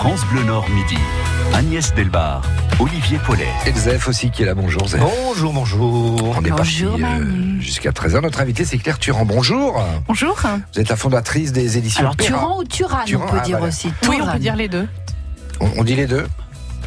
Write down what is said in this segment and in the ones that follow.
France Bleu Nord midi. Agnès Delbar, Olivier Paulet. Et Zef aussi qui est là. Bonjour Zef. Bonjour, bonjour. On est Bonjour, parti euh, jusqu'à 13h. Notre invité c'est Claire Turan. Bonjour. Bonjour. Vous êtes la fondatrice des éditions Alors. Turan ou Turan, Turan, on peut ah, dire aussi. Oui, on Turan. peut dire les deux. On, on dit les deux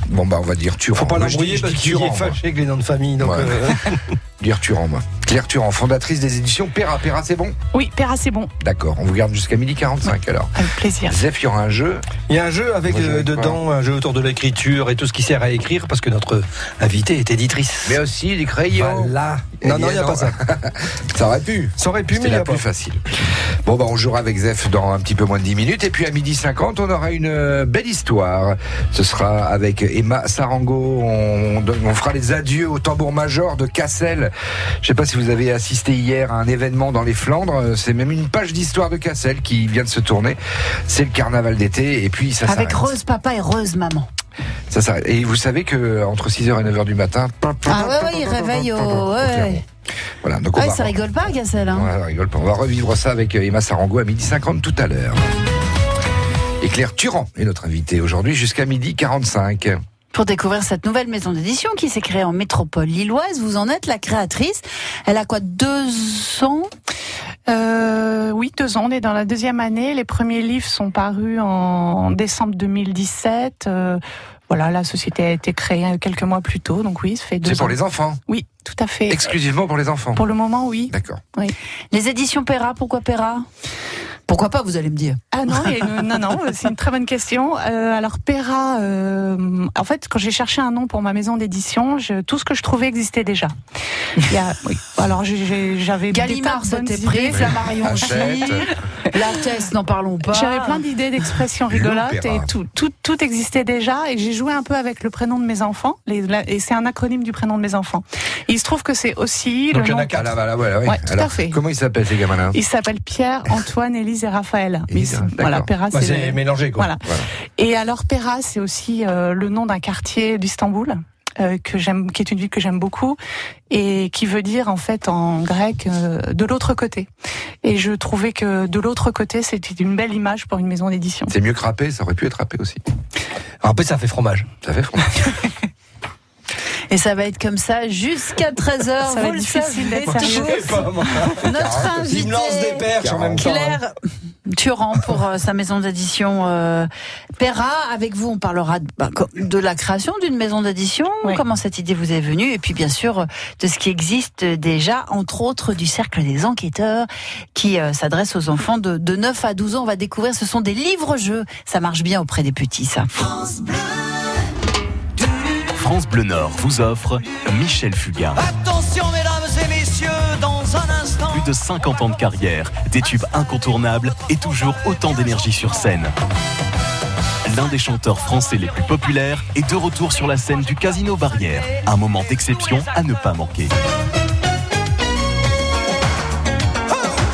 Bon bah on va dire Turan. Faut pas l'embrouiller parce qu'il Turan, est fâché avec les noms de famille. Donc, Ouais. euh, Dire Turan moi. Claire Turan, fondatrice des éditions Perra. Perra c'est bon? Oui, Perra, c'est bon. D'accord. On vous garde jusqu'à midi 45 alors. Avec plaisir. Zef, il y aura un jeu? il y a un jeu avec euh, dedans, un jeu autour de l'écriture et tout ce qui sert à écrire parce que notre invitée est éditrice. Mais aussi des crayons. Voilà. Non, non, il n'y a pas ça. Ça aurait pu. Ça aurait pu, mais il n'y la a pas. plus facile. Bon, bah, on jouera avec Zef dans un petit peu moins de 10 minutes. Et puis à midi 50, on aura une euh, belle histoire. Ce sera avec Emma Sarango. On, on fera les adieux au tambour major de Cassel. Je sais pas si vous avez assisté hier à un événement dans les Flandres. C'est même une page d'histoire de Cassel qui vient de se tourner. C'est le carnaval d'été. Et puis ça Avec. Rose Papa et Rose Maman. Ça s'arrête. Et vous savez que entre 6h et 9h du matin. Ah ouais, ouais, il réveille au. Ouais, Voilà. Donc on ouais va- ça rigole pas. Hein. Ouais, ça rigole pas. On va revivre ça avec euh, Emma Sarango à midi 50 tout à l'heure. Et Claire Turan est notre invitée aujourd'hui jusqu'à midi 45. Pour découvrir cette nouvelle maison d'édition qui s'est créée en métropole lilloise, vous en êtes la créatrice. Elle a quoi, deux ans? Euh, oui, deux ans. On est dans la deuxième année. Les premiers livres sont parus en décembre 2017. Euh, voilà, la société a été créée quelques mois plus tôt. Donc oui, ça fait deux C'est pour les enfants? Oui, tout à fait. Exclusivement pour les enfants? Pour le moment, oui. D'accord. Les éditions Perra, pourquoi Perra? Pourquoi pas, vous allez me dire. Ah non, une- non, non, c'est une très bonne question. Euh, alors Perra, euh, en fait, quand j'ai cherché un nom pour ma maison d'édition, je- tout ce que je trouvais existait déjà. Il y a, oui. Alors j'avais Gallimard, c'était pris, Flammarion. La Tess, n'en parlons pas. J'avais plein d'idées d'expressions rigolotes et tout, tout, tout existait déjà et j'ai joué un peu avec le prénom de mes enfants les- la- et c'est un acronyme du prénom de mes enfants. Et il se trouve que c'est aussi Donc, le il y en nom. a quatre. Là, voilà, voilà, oui. Ouais, tout à fait. Comment ils s'appellent ces gamins-là? Ils s'appellent Pierre, Antoine, Élise et Raphaël. Mais. Voilà, Perra, Bah, c'est mélangé, quoi. Voilà. Voilà. Et alors Pera, c'est aussi euh, le nom d'un quartier d'Istanbul. euh, que j'aime, qui est une ville que j'aime beaucoup et qui veut dire en fait en grec euh, de l'autre côté. Et je trouvais que de l'autre côté c'était une belle image pour une maison d'édition. C'est mieux que râpé, ça aurait pu être râpé aussi. Après, ça fait fromage. Ça fait fromage. Et ça va être comme ça jusqu'à 13h. Ça va vous être le difficile savez. Notre Il invité, me lance des perches en même temps. hein. Claire Turan pour euh, sa maison d'édition euh, Perra. Avec vous, on parlera de, bah, de la création d'une maison d'édition, Oui. comment cette idée vous est venue, et puis bien sûr euh, de ce qui existe déjà, entre autres du cercle des enquêteurs, qui euh, s'adresse aux enfants de, de 9 à 12 ans. On va découvrir, ce sont des livres-jeux. Ça marche bien auprès des petits, ça. France Bleu Nord vous offre Michel Fugain. Attention mesdames et messieurs, dans un instant. Plus de 50 ans de carrière, des tubes incontournables et toujours autant d'énergie sur scène. L'un des chanteurs français les plus populaires est de retour sur la scène du Casino Barrière. Un moment d'exception à ne pas manquer.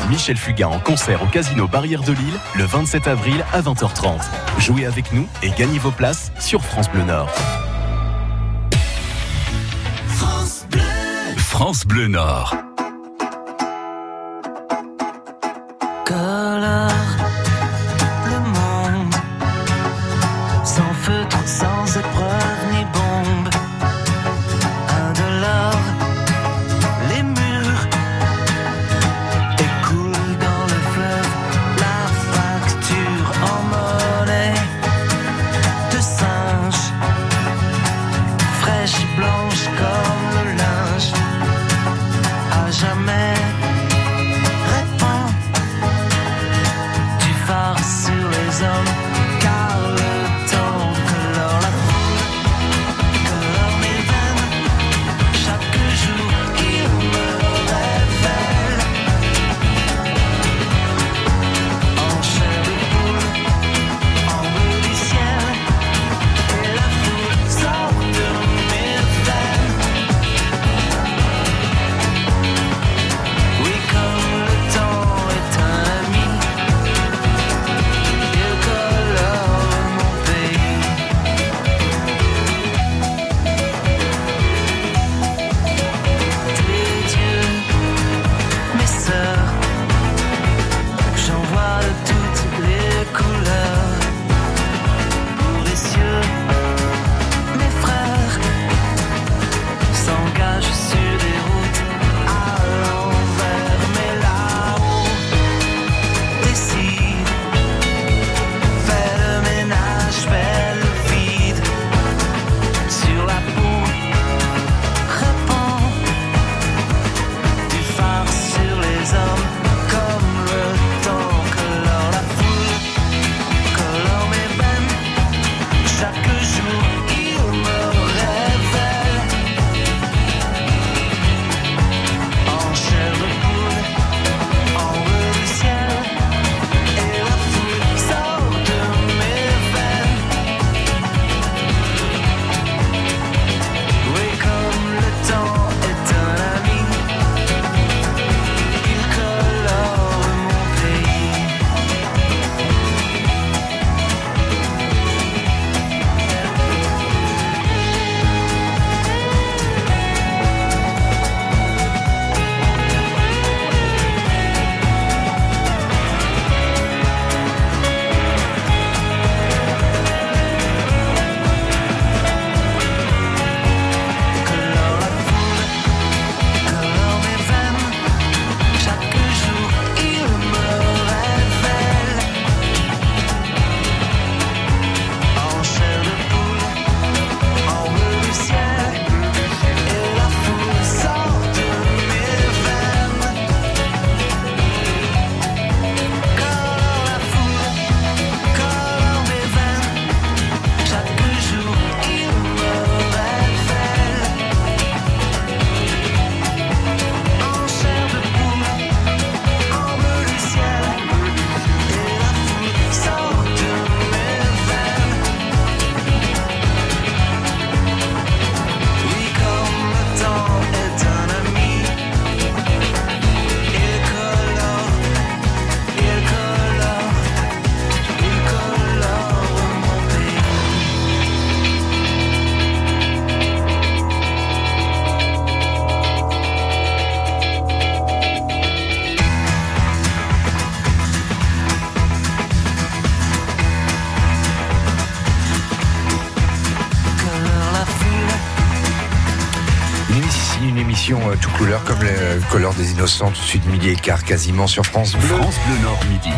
Michel Fugain en concert au Casino Barrière de Lille le 27 avril à 20h30. Jouez avec nous et gagnez vos places sur France Bleu Nord. France Bleu Nord. Tout de suite midi et quart quasiment sur France Bleu. France Bleu Nord midi.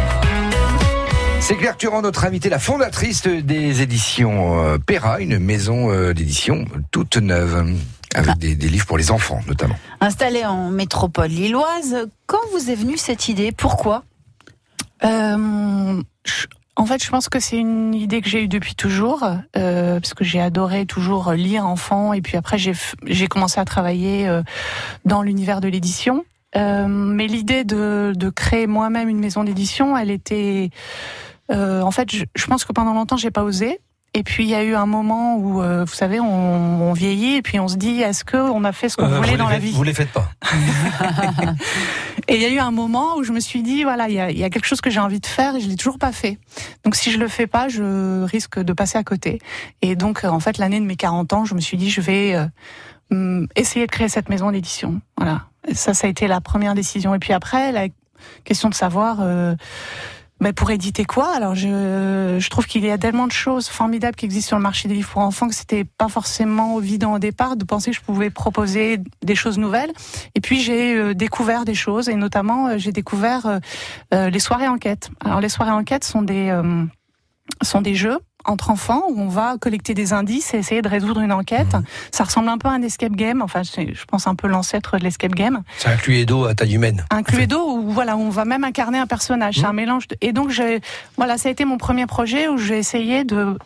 C'est Claire Turand, notre invitée, la fondatrice des éditions euh, Perra, une maison euh, d'édition toute neuve, avec des, des livres pour les enfants notamment. Installé en métropole lilloise, quand vous est venue cette idée? Pourquoi? Euh, je- en fait, je pense que c'est une idée que j'ai eue depuis toujours, euh, parce que j'ai adoré toujours lire enfant, et puis après j'ai f- j'ai commencé à travailler euh, dans l'univers de l'édition. Euh, mais l'idée de, de créer moi-même une maison d'édition, elle était, euh, en fait, je, je pense que pendant longtemps j'ai pas osé. Et puis il y a eu un moment où, euh, vous savez, on, on vieillit et puis on se dit, est-ce que on a fait ce qu'on Euh, voulait dans la vie? Vous les faites pas. et il y a eu un moment où je me suis dit, voilà, il y a, il y a quelque chose que j'ai envie de faire et je l'ai toujours pas fait. Donc si je le fais pas, je risque de passer à côté. Et donc, en fait, l'année de mes 40 ans, je me suis dit, je vais euh, hum, essayer de créer cette maison d'édition. Voilà. Ça, ça a été la première décision. Et puis après, la question de savoir... euh, ben, pour éditer quoi? Alors je, je trouve qu'il y a tellement de choses formidables qui existent sur le marché des livres pour enfants que c'était pas forcément évident au départ de penser que je pouvais proposer des choses nouvelles. Et puis j'ai euh, découvert des choses et notamment euh, j'ai découvert euh, euh, les soirées enquêtes. Alors les soirées enquêtes sont des euh, sont des jeux entre enfants où on va collecter des indices et essayer de résoudre une enquête. Ça ressemble un peu à un escape game. Enfin, c'est, je pense un peu l'ancêtre de l'escape game. C'est un Cluedo à taille humaine. Un Cluedo où voilà, où on va même incarner un personnage. C'est un mélange. De... Et donc j'ai, voilà, ça a été mon premier projet où j'ai essayé de,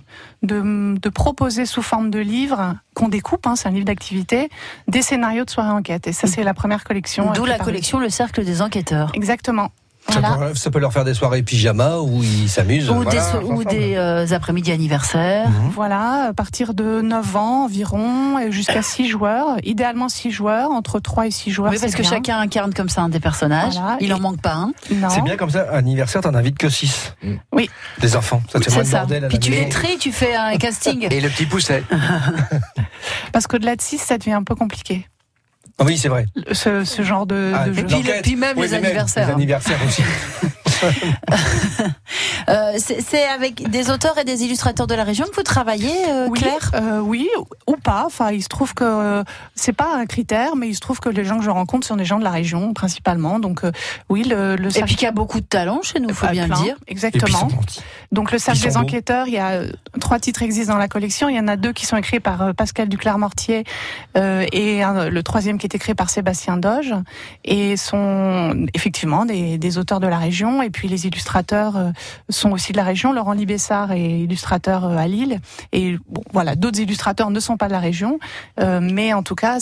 de de proposer sous forme de livre qu'on découpe. Hein, c'est un livre d'activité, des scénarios de soirée enquête. Et ça, c'est la première collection. D'où euh, la préparée. collection Le Cercle des Enquêteurs. Exactement. Ça, peut, ça peut leur faire des soirées pyjama où ils s'amusent. Ou Voilà, des, so- ou des euh, après-midi anniversaires. Mhm. Voilà, à partir de 9 ans environ, et jusqu'à 6 joueurs. Idéalement 6 joueurs, entre 3 et 6 joueurs. Oui, parce que bien. chacun incarne comme ça un des personnages. Voilà, Il et- en manque pas un. Non. C'est bien comme ça, anniversaire, t'en invites que 6. Mm. Oui. Des enfants. Ça te fait moins ça. bordel à Puis tu les tries, tu fais un casting. Et le petit pousset. Parce qu'au-delà de 6, ça devient un peu compliqué. Oui, c'est vrai. Ce, ce genre de, Ah, de jeu. puis le- l'enquête. puis même les mais anniversaires, Les hein. anniversaires aussi. Euh, c'est avec des auteurs et des illustrateurs de la région que vous travaillez, euh, Oui, Claire? euh, oui, ou pas. Enfin, il se trouve que c'est pas un critère, mais il se trouve que les gens que je rencontre sont des gens de la région principalement. Donc euh, oui, le, le Et puis qu'il y a beaucoup de talent chez nous, faut Ah, bien plein, le dire. Exactement. Donc le sont des enquêteurs, il y a trois titres existent dans la collection. Il y en a deux qui sont écrits par euh, Pascal Duclerc-Mortier euh, et un- le troisième qui est écrit par Sébastien Doge et sont effectivement des, des auteurs de la région. Et puis les illustrateurs euh, sont aussi de la région. Laurent Libessard est illustrateur euh, à Lille. Et voilà, d'autres illustrateurs ne sont pas de la région, euh, mais en tout cas,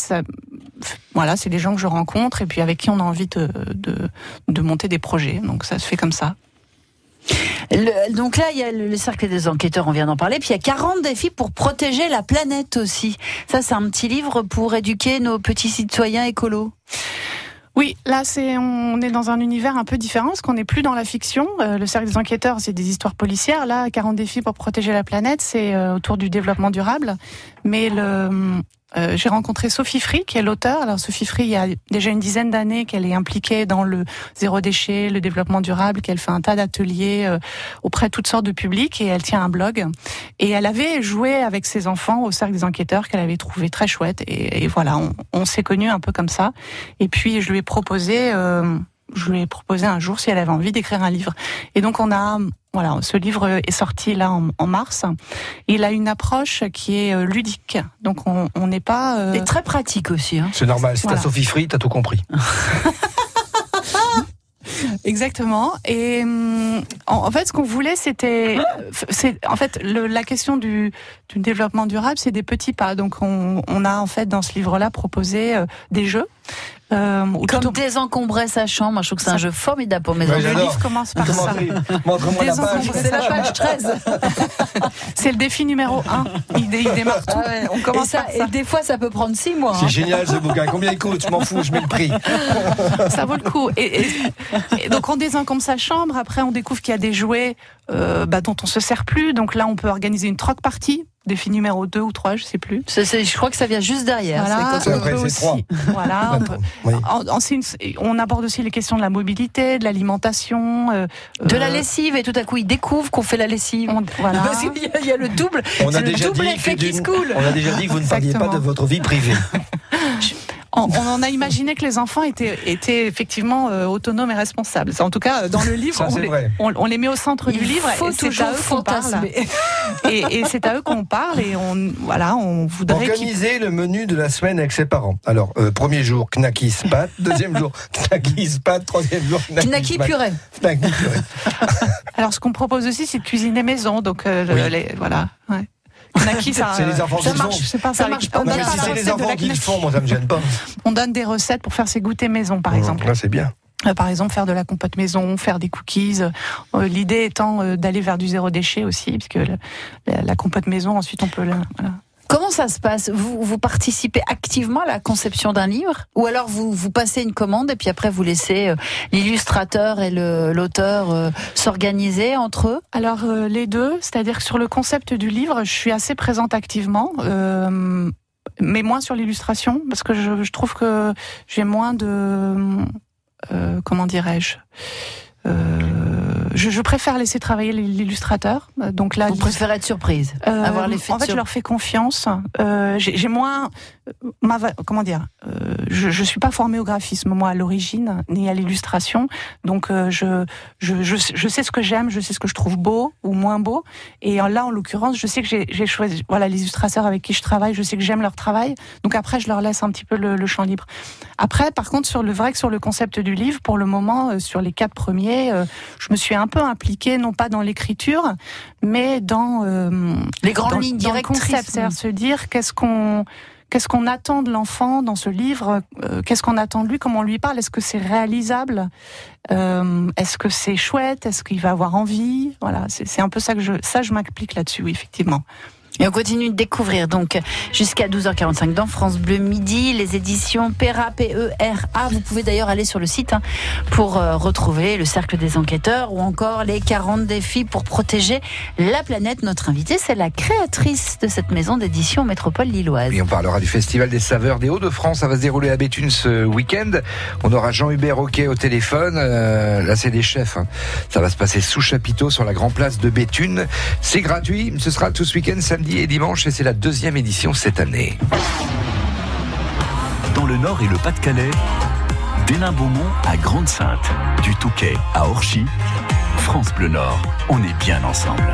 voilà, c'est des gens que je rencontre et puis avec qui on a envie de, de, monter des projets. Donc ça se fait comme ça. Donc là, il y a le cercle des enquêteurs, on vient d'en parler. Puis il y a 40 défis pour protéger la planète aussi. Ça, c'est un petit livre pour éduquer nos petits citoyens écolos. Oui, là c'est on est dans un univers un peu différent parce qu'on n'est plus dans la fiction. Euh, le cercle des enquêteurs, c'est des histoires policières. Là, 40 défis pour protéger la planète, c'est euh, autour du développement durable. Mais le euh, j'ai rencontré Sophie Free, qui est l'auteur. Alors Sophie Free, il y a déjà une dizaine d'années qu'elle est impliquée dans le zéro déchet, le développement durable, qu'elle fait un tas d'ateliers euh, auprès de toutes sortes de publics et elle tient un blog. Et elle avait joué avec ses enfants au cercle des enquêteurs qu'elle avait trouvé très chouette. Et, voilà, on, on s'est connus un peu comme ça. Et puis je lui ai proposé, euh, je lui ai proposé un jour si elle avait envie d'écrire un livre. Et donc on a, voilà, ce livre est sorti là en, en mars. Il a une approche qui est euh, ludique. Donc on n'est pas. euh, Et très pratique aussi. Hein. C'est normal. Si Voilà. t'as Sophie Free, t'as tout compris. Exactement. Et hum, en, en fait, ce qu'on voulait, c'était, c'est en fait le- la question du, du développement durable, c'est des petits pas. Donc, on, on a en fait dans ce livre-là proposé euh, des jeux. Euh, Comme plutôt- désencombrer sa chambre, je trouve que c'est un jeu formidable pour mes enfants. le livre commence par ça. Montre-moi la page. Désencombrer C'est la sa page chambre. 13. C'est le défi numéro un. Il, dé- il démarre tout. Ah ouais. On Et, commence ça, par ça. et des fois, ça peut prendre 6 mois. C'est hein. génial ce bouquin. Combien il coûte? Je m'en fous, je mets le prix. ça vaut le coup. Et, et- et donc on désencombre sa chambre. Après, on découvre qu'il y a des jouets euh, bah, dont on se sert plus. Donc là, on peut organiser une troc partie. Défi numéro 2 ou 3, je sais plus. Je crois que ça vient juste derrière. Voilà, C'est C'est on après, peut c'est aussi. trois. Voilà, on, peut- Oui. en- en- c'est une- on aborde aussi les questions de la mobilité, de l'alimentation. euh, De la euh, lessive, et tout à coup, ils découvrent qu'on fait la lessive. on- voilà. Parce qu'il y, a- il y a le double. On a c'est le déjà double dit effet que qui se coule. On a déjà dit que vous ne parliez pas de votre vie privée. on, on en a imaginé que les enfants étaient, étaient effectivement euh, autonomes et responsables. En tout cas, dans le livre, Ça, on, les, on, on les met au centre du livre et c'est à eux qu'on parle. Et, et c'est à eux qu'on parle et on, voilà, on voudrait Organiser le menu de la semaine avec ses parents. Alors, euh, premier jour, knackis pâtes. Deuxième jour, knackis pâtes. Troisième jour, knackis purée. Knackis purée. Alors, ce qu'on propose aussi, c'est de cuisiner maison. Donc, euh, Oui. les- voilà. Ouais. Knaki, ça, C'est les enfants ça qui le marche, font. pas, Ça marche pas on Non, mais si c'est les enfants qui le font, moi, ça me gêne pas. On donne des recettes pour faire ses goûters maison, par exemple. Là, c'est bien. Euh, par exemple, faire de la compote maison, faire des cookies. Euh, L'idée étant euh, d'aller vers du zéro déchet aussi, puisque la, la compote maison, ensuite, on peut la, voilà. Comment ça se passe? Vous, vous participez activement à la conception d'un livre Ou alors vous, vous passez une commande et puis après vous laissez euh, l'illustrateur et l'auteur euh, s'organiser entre eux? Alors euh, les deux, c'est-à-dire que sur le concept du livre, je suis assez présente activement, euh, mais moins sur l'illustration parce que je, je trouve que j'ai moins de comment dirais-je? Je, je préfère laisser travailler l'illustrateur. Euh, Donc là, Vous préférez être surprise euh, avoir l'effet en fait, je leur fais confiance. Euh, J'ai moins, euh, ma, comment dire, euh, je, je suis pas formée au graphisme moi à l'origine ni à l'illustration, donc je, je, je, je sais ce que j'aime, je sais ce que je trouve beau ou moins beau. Et là, en l'occurrence, je sais que j'ai choisi, voilà, les illustrateurs avec qui je travaille, je sais que j'aime leur travail. Donc après, je leur laisse un petit peu le, le champ libre. Après, par contre, sur le vrai que sur le concept du livre, pour le moment, sur les quatre premiers, je me suis un peu impliquée, non pas dans l'écriture, mais dans euh, Les grandes dans, lignes dans le directrices. concept, c'est-à-dire se dire qu'est-ce qu'on qu'est-ce qu'on attend de l'enfant dans ce livre, euh, qu'est-ce qu'on attend de lui, comment on lui parle, est-ce que c'est réalisable, Euh, est-ce que c'est chouette, est-ce qu'il va avoir envie, voilà, c'est un peu ça que je ça je m'applique là-dessus, oui, effectivement. Et on continue de découvrir donc jusqu'à 12h45 dans France Bleu Midi, les éditions PERA, P-E-R-A. Vous pouvez d'ailleurs aller sur le site hein, pour euh, retrouver le cercle des enquêteurs ou encore les 40 défis pour protéger la planète. Notre invitée, c'est la créatrice de cette maison d'édition Métropole Lilloise. Et on parlera du Festival des saveurs des Hauts-de-France. Ça va se dérouler à Béthune ce week-end. On aura Jean-Hubert Roquet au téléphone. Euh, là, c'est des chefs. hein. Ça va se passer sous chapiteau sur la Grand Place de Béthune. C'est gratuit. Ce sera tout ce week-end, samedi et dimanche. Et c'est la deuxième édition cette année. Dans le Nord et le Pas-de-Calais, d'Hénin-Beaumont à Grande-Sainte, du Touquet à Orchy, France Bleu Nord, on est bien ensemble.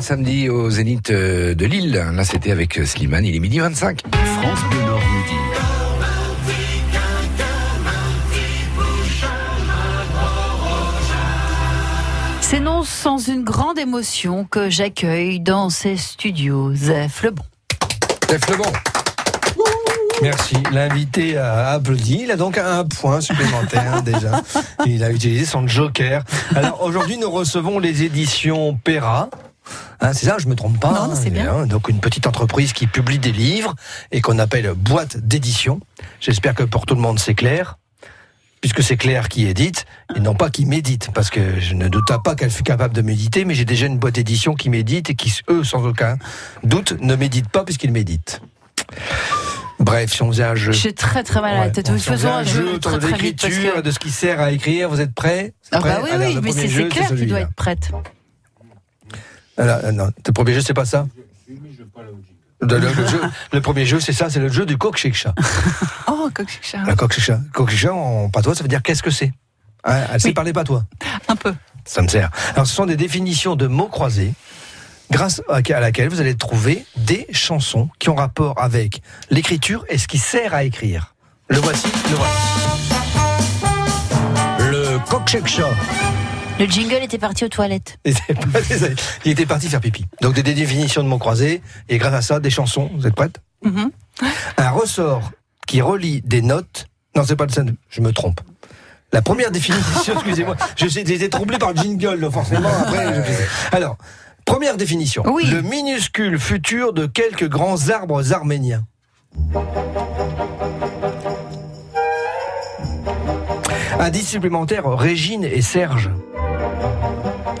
Samedi au Zénith euh, de Lille. Là, c'était avec euh, Slimane. Il est midi 25. France Bleu Nord midi. C'est non sans une grande émotion que j'accueille dans ces studios Zef Lebon. Steph Lebon. Merci. L'invité a applaudi. Il a donc un point supplémentaire déjà. Il a utilisé son joker. Alors aujourd'hui, nous recevons les éditions Perra. Hein, c'est ça, je me trompe pas. Non, c'est bien. Hein, donc une petite entreprise qui publie des livres et qu'on appelle boîte d'édition. J'espère que pour tout le monde c'est clair. Puisque c'est Claire qui édite et non pas qui médite, parce que je ne doute pas qu'elle fut capable de méditer, mais j'ai déjà une boîte d'édition qui médite et qui, eux, sans aucun doute, ne méditent pas puisqu'ils méditent. Bref, si on faisait un jeu. J'ai très très mal à la Ouais, tête. si on faisons faisait un jeu autour de l'écriture que. de ce qui sert à écrire. Vous êtes prêts? Ah Prêts bah oui, oui, mais c'est Claire qui doit être prête. Alors, euh, non, le premier jeu, c'est pas ça le, le- le jeu- le premier jeu, c'est ça, c'est le jeu du coq chez chat. Oh, coq chez chat. Coq chez chat, en patois, ça veut dire qu'est-ce que c'est Hein, Elle sait Oui. parler patois. Un peu. Ça me sert. Alors, ce sont des définitions de mots croisés, grâce à à laquelle vous allez trouver des chansons qui ont rapport avec l'écriture et ce qui sert à écrire. Le voici, le voici. Le coq chez chat. Le jingle était parti aux toilettes. Il était pas- Il était parti faire pipi. Donc des définitions de mots croisés et grâce à ça des chansons. Vous êtes prêtes? Mhm. Un ressort qui relie des notes. Non, c'est pas le scène. Je me trompe. La première définition, excusez-moi, été troublé par le jingle, donc forcément. Après, je- Alors, première définition. Oui. Le minuscule futur de quelques grands arbres arméniens. Indice supplémentaire, Régine et Serge.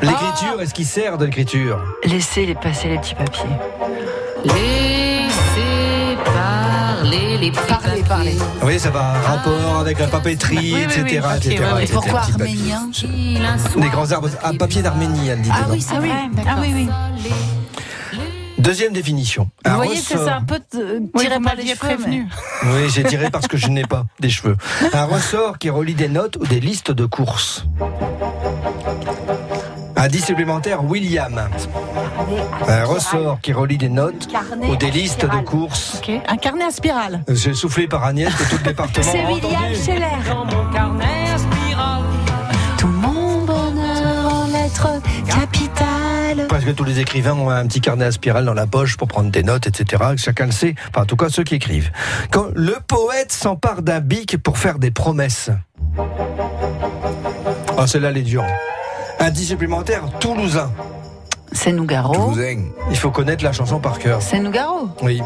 L'écriture, est-ce qui sert de l'écriture? Laissez les passer les petits papiers. Laissez parler les petits Parlez, parlez. Vous voyez, ça va rapport avec la papeterie, Oui, oui, etc. oui, le papier, etc., oui, oui. Et etc., pourquoi arménien Des grands arbres à papier d'Arménie, elle dit Ah dedans. oui, c'est Ah oui. Ah oui, oui. Deuxième définition. Vous voyez que c'est un peu euh, Oui, tiré vous par les cheveux. prévenu. Oui, j'ai tiré parce que je n'ai pas des cheveux. Un ressort qui relie des notes ou des listes de courses. Indice supplémentaire, William. Un ressort qui relie des notes ou des listes de courses. Un carnet à spirale. J'ai soufflé par Agnès que tout le département C'est a William. Scheller. Dans mon carnet à spirale. Tout mon bonheur en lettres capitales. Presque tous les écrivains ont un petit carnet à spirale dans la poche pour prendre des notes, etc. Chacun le sait. Enfin, en tout cas, ceux qui écrivent. Quand le poète s'empare d'un bic pour faire des promesses. Ah, celle-là, elle est dure. Indice supplémentaire, toulousain. C'est Nougaro. Toulousain. Il faut connaître la chanson par cœur. C'est Nougaro. Oui.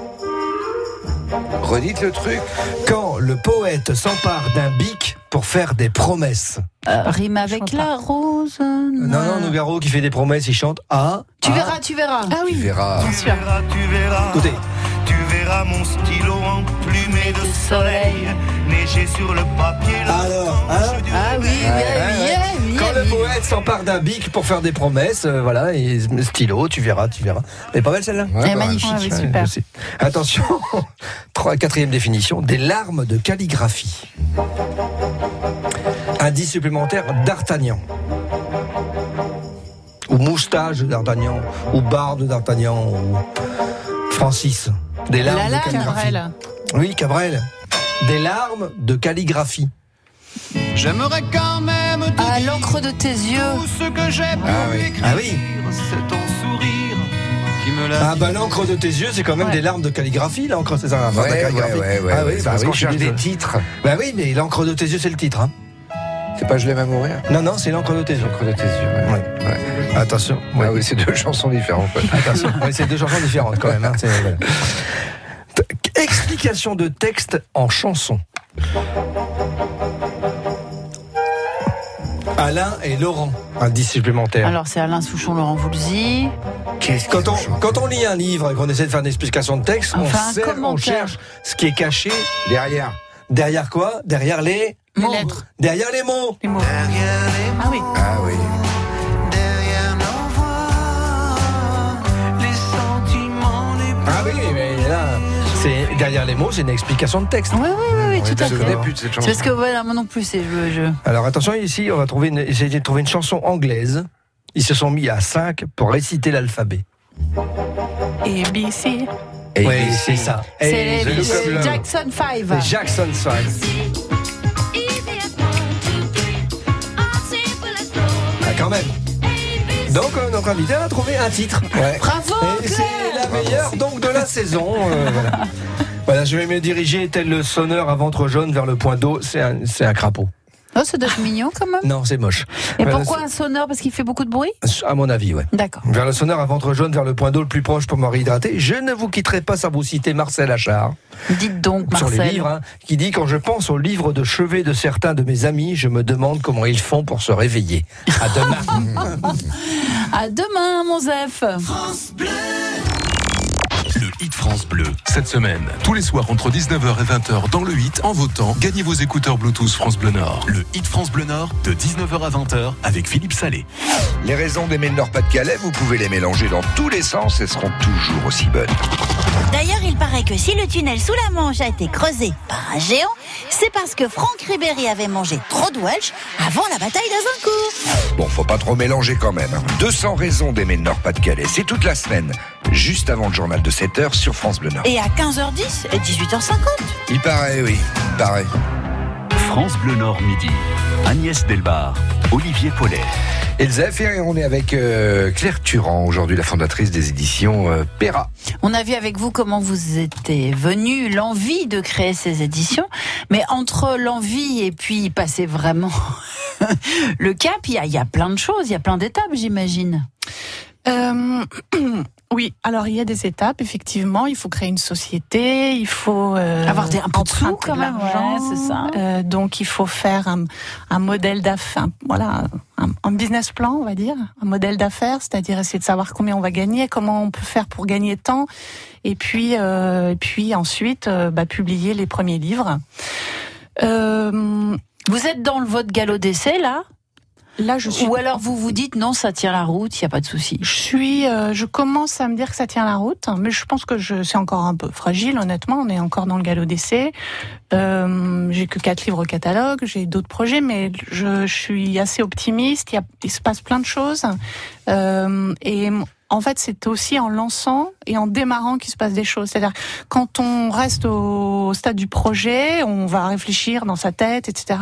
Redites le truc. Quand le poète s'empare d'un bic pour faire des promesses. Euh, rime avec la rose. Non, non, Nougaro qui fait des promesses, il chante Ah. Tu ah. verras, tu verras. Ah Tu oui. verras. Bien Tu verras, tu verras. Écoutez. Tu verras mon stylo emplumé de soleil neiger sur le papier. Alors, hein s'empare d'un bic pour faire des promesses, euh, voilà, et stylo, tu verras, tu verras. Elle est pas belle celle-là Ouais, Elle est pas mal. magnifique. Ouais, super. Attention, trois, quatrième définition, des larmes de calligraphie. Indice supplémentaire, d'Artagnan. Ou moustache de d'Artagnan, ou barbe de d'Artagnan, ou Francis. Des larmes La de calligraphie. Cabrel. Oui, Cabrel. Des larmes de calligraphie. J'aimerais quand même À l'encre de tes yeux. tout ce que j'ai Ah oui. écrire. Ah oui. C'est ton sourire qui me la Ah bah l'encre de tes yeux, c'est quand même Ouais. des larmes de calligraphie, l'encre, c'est ça. enfin, de Ouais, ouais, calligraphie. ouais, ouais. Ah oui, bah parce oui, qu'on cherche des titres. Bah oui, mais l'encre de tes yeux, c'est le titre. Hein. C'est pas Je l'aime à mourir? Non, non, c'est l'encre de tes yeux. L'encre de tes yeux. ouais. Ouais. Ouais. Attention. Ah oui, c'est deux chansons différentes. Attention. Oui, c'est deux chansons différentes quand même. hein, Explication de texte en chanson. Alain et Laurent, indice supplémentaire. Alors c'est Alain Souchon, Laurent Voulzy. Qu'est-ce Quand on, quand on lit un livre et qu'on essaie de faire une explication de texte, On cherche ce qui est caché Derrière. derrière quoi? Derrière les Les Mots. lettres, derrière les mots. les mots. Ah oui. Ah oui. Derrière les mots, c'est une explication de texte. Oui, oui, oui, tout à fait. C'est parce que voilà, moi non plus, c'est je, je- Alors attention, ici, on va trouver une, essayer de trouver une chanson anglaise. Ils se sont mis à 5 pour réciter l'alphabet. Et BC. Et oui, c'est ça. c'est le. Jackson 5. C'est Jackson 5. Ah, quand même. Donc, euh, notre invité a trouvé un titre. Ouais. Bravo, Et c'est la meilleure donc de la saison. euh, voilà. Voilà, je vais me diriger tel le sonneur à ventre jaune vers le point d'eau. C'est un, c'est un crapaud. Oh, ça doit être mignon quand même. Non, c'est moche. Et pourquoi un sonneur? Parce qu'il fait beaucoup de bruit? À mon avis, ouais. D'accord. Vers le sonneur à ventre jaune, vers le point d'eau le plus proche pour me réhydrater. Je ne vous quitterai pas sans vous citer Marcel Achard. Dites donc, sur Marcel. les livres, hein, qui dit quand je pense aux livres de chevet de certains de mes amis, je me demande comment ils font pour se réveiller. À demain. À demain, mon Zef. Le Hit France Bleu. Cette semaine, tous les soirs entre 19h et 20h dans le Hit, en votant, gagnez vos écouteurs Bluetooth France Bleu Nord. Le Hit France Bleu Nord de 19h à 20h avec Philippe Salé. Les raisons d'aimer le Nord-Pas-de-Calais, vous pouvez les mélanger dans tous les sens, elles seront toujours aussi bonnes. D'ailleurs, il paraît que si le tunnel sous la Manche a été creusé par un géant, c'est parce que Franck Ribéry avait mangé trop de Welsh avant la bataille d'Azincourt. Bon, faut pas trop mélanger quand même. hein. 200 raisons d'aimer le Nord-Pas-de-Calais, c'est toute la semaine, juste avant le journal de 7h sur France Bleu Nord. Et à 15h10 et 18h50. Il paraît, oui, il paraît. France Bleu Nord midi. Agnès Delbar, Olivier Paulet. Et le Zef, et on est avec euh, Claire Turan, aujourd'hui la fondatrice des éditions euh, Pera. On a vu avec vous comment vous étiez venu, l'envie de créer ces éditions. Mais entre l'envie et puis passer vraiment le cap, il y, y a plein de choses, il y a plein d'étapes, j'imagine. Euh, oui, alors il y a des étapes, effectivement. Il faut créer une société, il faut euh, Avoir des- un peu de sous, quand même, l'argent. ouais, c'est ça. Euh, donc il faut faire un, un modèle d'affaires, voilà, un, un business plan, on va dire, un modèle d'affaires, c'est-à-dire essayer de savoir combien on va gagner, comment on peut faire pour gagner tant, et puis, euh, et puis ensuite euh, bah, publier les premiers livres. Euh, Vous êtes dans le vote galop d'essai, là là, je suis Ou alors vous vous dites non, ça tient la route, il n'y a pas de souci. Je suis, euh, je commence à me dire que ça tient la route, mais je pense que je, c'est encore un peu fragile, honnêtement. On est encore dans le galop d'essai. Euh, j'ai que quatre livres au catalogue, j'ai d'autres projets, mais je, je suis assez optimiste. Il, y a, il se passe plein de choses, euh, et en fait, c'est aussi en lançant et en démarrant qu'il se passe des choses. C'est-à-dire, quand on reste au stade du projet, on va réfléchir dans sa tête, etc.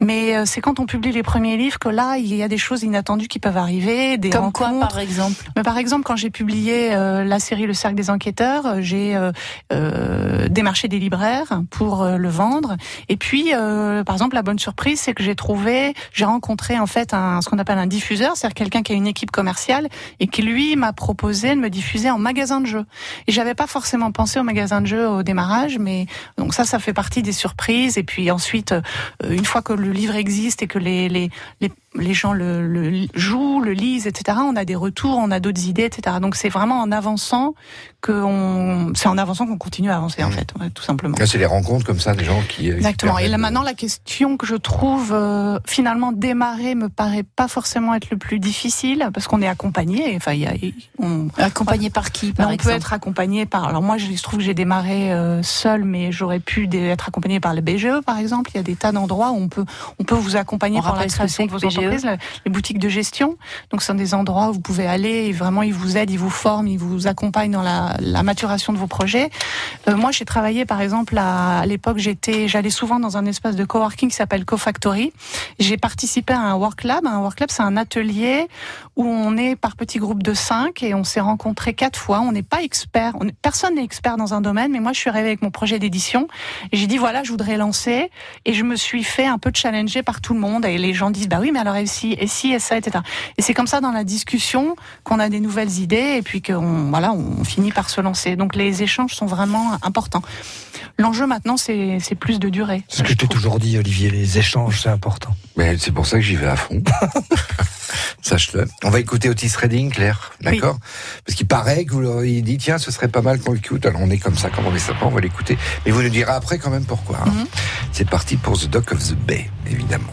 Mais euh, c'est quand on publie les premiers livres que là, il y a des choses inattendues qui peuvent arriver, des Comme quoi, rencontres. par exemple? Mais par exemple, quand j'ai publié euh, la série Le Cercle des Enquêteurs, euh, j'ai euh, euh, démarché des libraires pour euh, le vendre. Et puis, euh, par exemple, la bonne surprise, c'est que j'ai trouvé, j'ai rencontré en fait un, ce qu'on appelle un diffuseur, c'est-à-dire quelqu'un qui a une équipe commerciale et qui lui m'a proposé de me diffuser en magasin de jeux. Et j'avais pas forcément pensé au magasin de jeux au démarrage, mais donc ça, ça fait partie des surprises. Et puis ensuite, euh, une fois que le livre existe et que les les gens le, le jouent, le lisent, etc. On a des retours, on a d'autres idées, etc. Donc c'est vraiment en avançant que on, c'est en avançant qu'on continue à avancer en fait, ouais, tout simplement. Là, c'est les rencontres comme ça, des gens qui. euh, qui Exactement. Et là maintenant, la question que je trouve euh, finalement démarrer me paraît pas forcément être le plus difficile parce qu'on est accompagné. Enfin, il y a, on, Accompagné par qui, par on exemple peut être accompagné par. Alors moi, je trouve que j'ai démarré euh, seul, mais j'aurais pu être accompagné par le BGE, par exemple. Il y a des tas d'endroits où on peut on peut vous accompagner On pour la création de vos que BGE? Les boutiques de gestion. Donc, ce sont des endroits où vous pouvez aller et vraiment, ils vous aident, ils vous forment, ils vous accompagnent dans la, maturation de vos projets. Euh, moi, j'ai travaillé, par exemple, à, l'époque, j'étais, j'allais souvent dans un espace de coworking qui s'appelle CoFactory. J'ai participé à un work lab. Un work lab, c'est un atelier où on est par petits groupes de cinq et on s'est rencontrés quatre fois. On n'est pas expert, personne n'est expert dans un domaine, mais moi, je suis arrivée avec mon projet d'édition j'ai dit voilà, je voudrais lancer et je me suis fait un peu challenger par tout le monde et les gens disent bah oui, mais alors et si, et si, et ça, etc. Et c'est comme ça dans la discussion qu'on a des nouvelles idées et puis qu'on voilà, on finit par se lancer. Donc les échanges sont vraiment importants. L'enjeu maintenant, c'est c'est plus de durée. C'est ce que je t'ai toujours dit, Olivier, les échanges, c'est important. Mais c'est pour ça que j'y vais à fond. Sache-le. On va écouter Otis Redding, Claire, d'accord? Parce qu'il paraît qu'il dit tiens, ce serait pas mal qu'on l'écoute. Alors on est comme ça, comme on est sympa, on va l'écouter. Mais vous nous direz après quand même pourquoi. hein. C'est parti pour The Dock of the Bay, évidemment.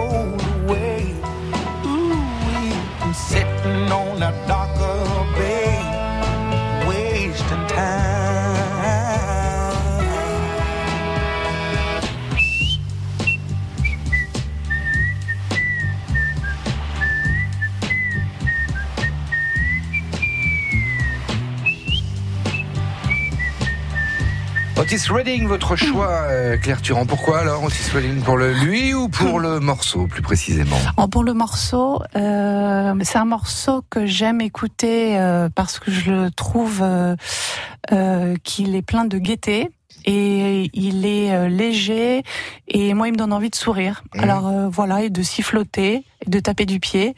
Otis Redding, votre choix, euh, Claire Turan. Pourquoi alors Otis Redding Pour le lui ou pour le morceau, plus précisément? Oh, pour le morceau, euh, c'est un morceau que j'aime écouter euh, parce que je le trouve qu'il est plein de gaieté et il est euh, léger et moi il me donne envie de sourire. Mhm. Alors euh, voilà et de siffloter et de taper du pied.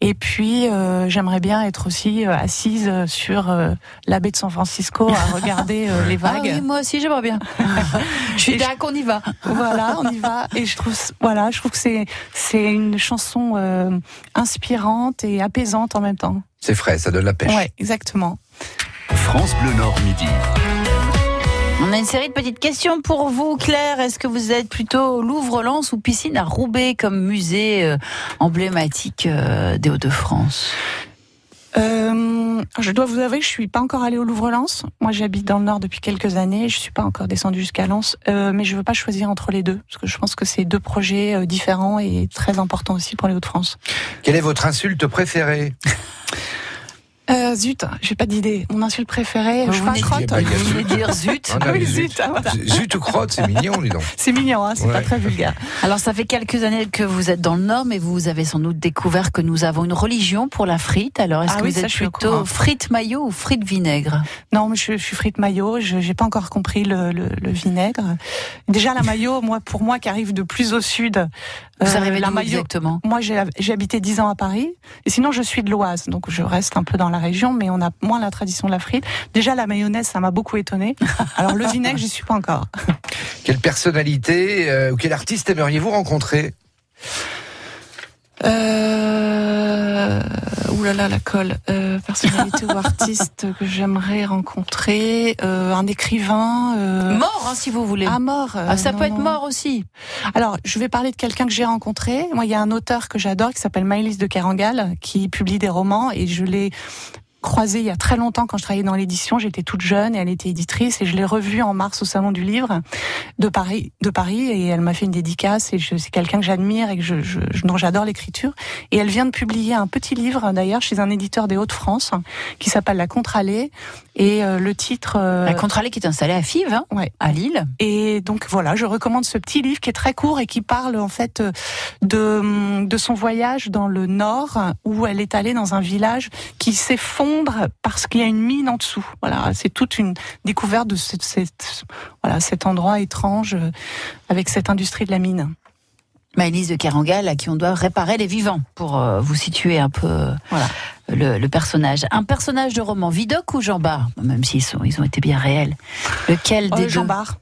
Et puis euh, j'aimerais bien être aussi euh, assise sur euh, la baie de San Francisco à regarder euh, les Ah vagues. oui, moi aussi j'aimerais bien. je suis d'accord qu'on y va. Voilà, on y va. Et je trouve, voilà, je trouve que c'est c'est une chanson euh, inspirante et apaisante en même temps. C'est frais, ça donne la pêche. Ouais, exactement. France Bleu Nord Midi. On a une série de petites questions pour vous, Claire. Est-ce que vous êtes plutôt Louvre-Lens ou piscine à Roubaix comme musée euh, emblématique euh, des Hauts-de-France Euh, je dois vous avouer que je suis pas encore allée au Louvre-Lens. Moi, j'habite dans le Nord depuis quelques années. Je suis pas encore descendue jusqu'à Lens, euh, mais je veux pas choisir entre les deux parce que je pense que c'est deux projets euh, différents et très importants aussi pour les Hauts-de-France. Quelle est votre insulte préférée? Euh, Euh, zut, j'ai pas d'idée. Mon insulte préférée, je fais un venez- crotte. bah, zut. voulez dire zut Ah, non, oui, les zut, zut. ah, voilà. Zut ou crotte, c'est mignon, dis donc. C'est mignon, hein, c'est Ouais. pas très vulgaire. Alors ça fait quelques années que vous êtes dans le Nord, mais vous avez sans doute découvert que nous avons une religion pour la frite. Alors est-ce Ah que oui, vous êtes je plutôt frite maillot ou frite vinaigre? Non, mais je, je suis frite maillot. Je j'ai pas encore compris le, le, le vinaigre. Déjà la maillot, moi pour moi qui arrive de plus au sud. Vous euh, arrivez la maillot. exactement? Moi j'ai j'ai habité 10 ans à Paris. Et sinon je suis de l'Oise, donc je reste un peu dans la région, mais on a moins la tradition de la frite. Déjà la mayonnaise, ça m'a beaucoup étonné. Alors le vinaigre, j'y suis pas encore. Quelle personnalité euh, ou quel artiste aimeriez-vous rencontrer? Euh... Ouh là là, la colle. Euh, personnalité ou artiste que j'aimerais rencontrer. Euh, un écrivain. euh, Mort, hein, si vous voulez. Ah, mort. euh, Ah, ça non, peut être mort aussi. Alors, je vais parler de quelqu'un que j'ai rencontré. Moi, il y a un auteur que j'adore qui s'appelle Maëlys de Kerangal, qui publie des romans et je l'ai croisée il y a très longtemps quand je travaillais dans l'édition. J'étais toute jeune et elle était éditrice et je l'ai revue en mars au salon du livre de Paris, de Paris et elle m'a fait une dédicace et c'est quelqu'un que j'admire et que je, je, dont j'adore l'écriture. Et elle vient de publier un petit livre d'ailleurs chez un éditeur des Hauts-de-France qui s'appelle La Contralée et euh, le titre. euh, La Contralée qui est installée à Fives, hein, Ouais. à Lille. Et donc voilà, je recommande ce petit livre qui est très court et qui parle en fait euh, de, de son voyage dans le nord où elle est allée dans un village qui s'effondre parce qu'il y a une mine en dessous. Voilà, c'est toute une découverte de cette, cette- voilà, cet endroit étrange avec cette industrie de la mine. Maëlys de Kerangal, à qui on doit réparer les vivants, pour vous situer un peu Voilà. Le, le personnage. Un personnage de roman, Vidocq ou Jean Bart Même s'ils sont, ils ont été bien réels. Lequel des Euh, Jean deux Bart.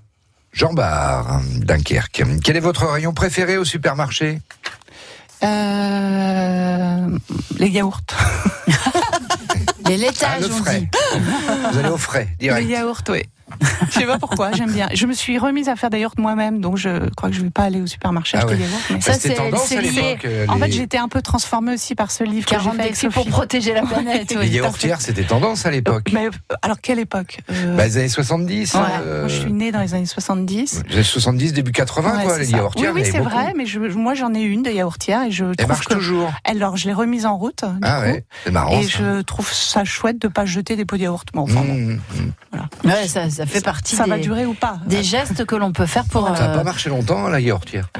Jean Bar, Dunkerque. Quel est votre rayon préféré au supermarché? Euh, les yaourts. Les Ah, laitages, le on frais. dit. Vous allez au frais, direct. Les yaourts, oui. Je sais pas pourquoi, j'aime bien. Je me suis remise à faire des yaourts moi-même, donc je crois que je vais pas aller au supermarché Ah acheter ouais. des yaourts. mais- Ça, Bah, C'était c'est- lié. l'époque. euh, En les- fait, j'étais un peu transformée aussi par ce livre que j'ai 40 fait avec pour protéger la planète. les oui. yaourtières, c'était tendance à l'époque. Mais, euh, alors, quelle époque Euh, Bah, les années 70. ouais, euh, Moi, je suis née dans les années 70. les années 70, début 80, Ouais, quoi, les ça. yaourtières. Oui, oui, c'est vrai, mais je, moi, j'en ai une de yaourtière et je Elle trouve marche que. toujours. Alors, je l'ai remise en route. Ah ouais, c'est marrant. Et ça. je trouve ça chouette de pas jeter des pots de yaourt. Bon, enfin, bon, Mmh, mmh. Ouais, ça, ça fait partie ça des, va durer ou pas? des gestes que l'on peut faire pour. Ça n'a euh, pas marché longtemps, la yaourtière.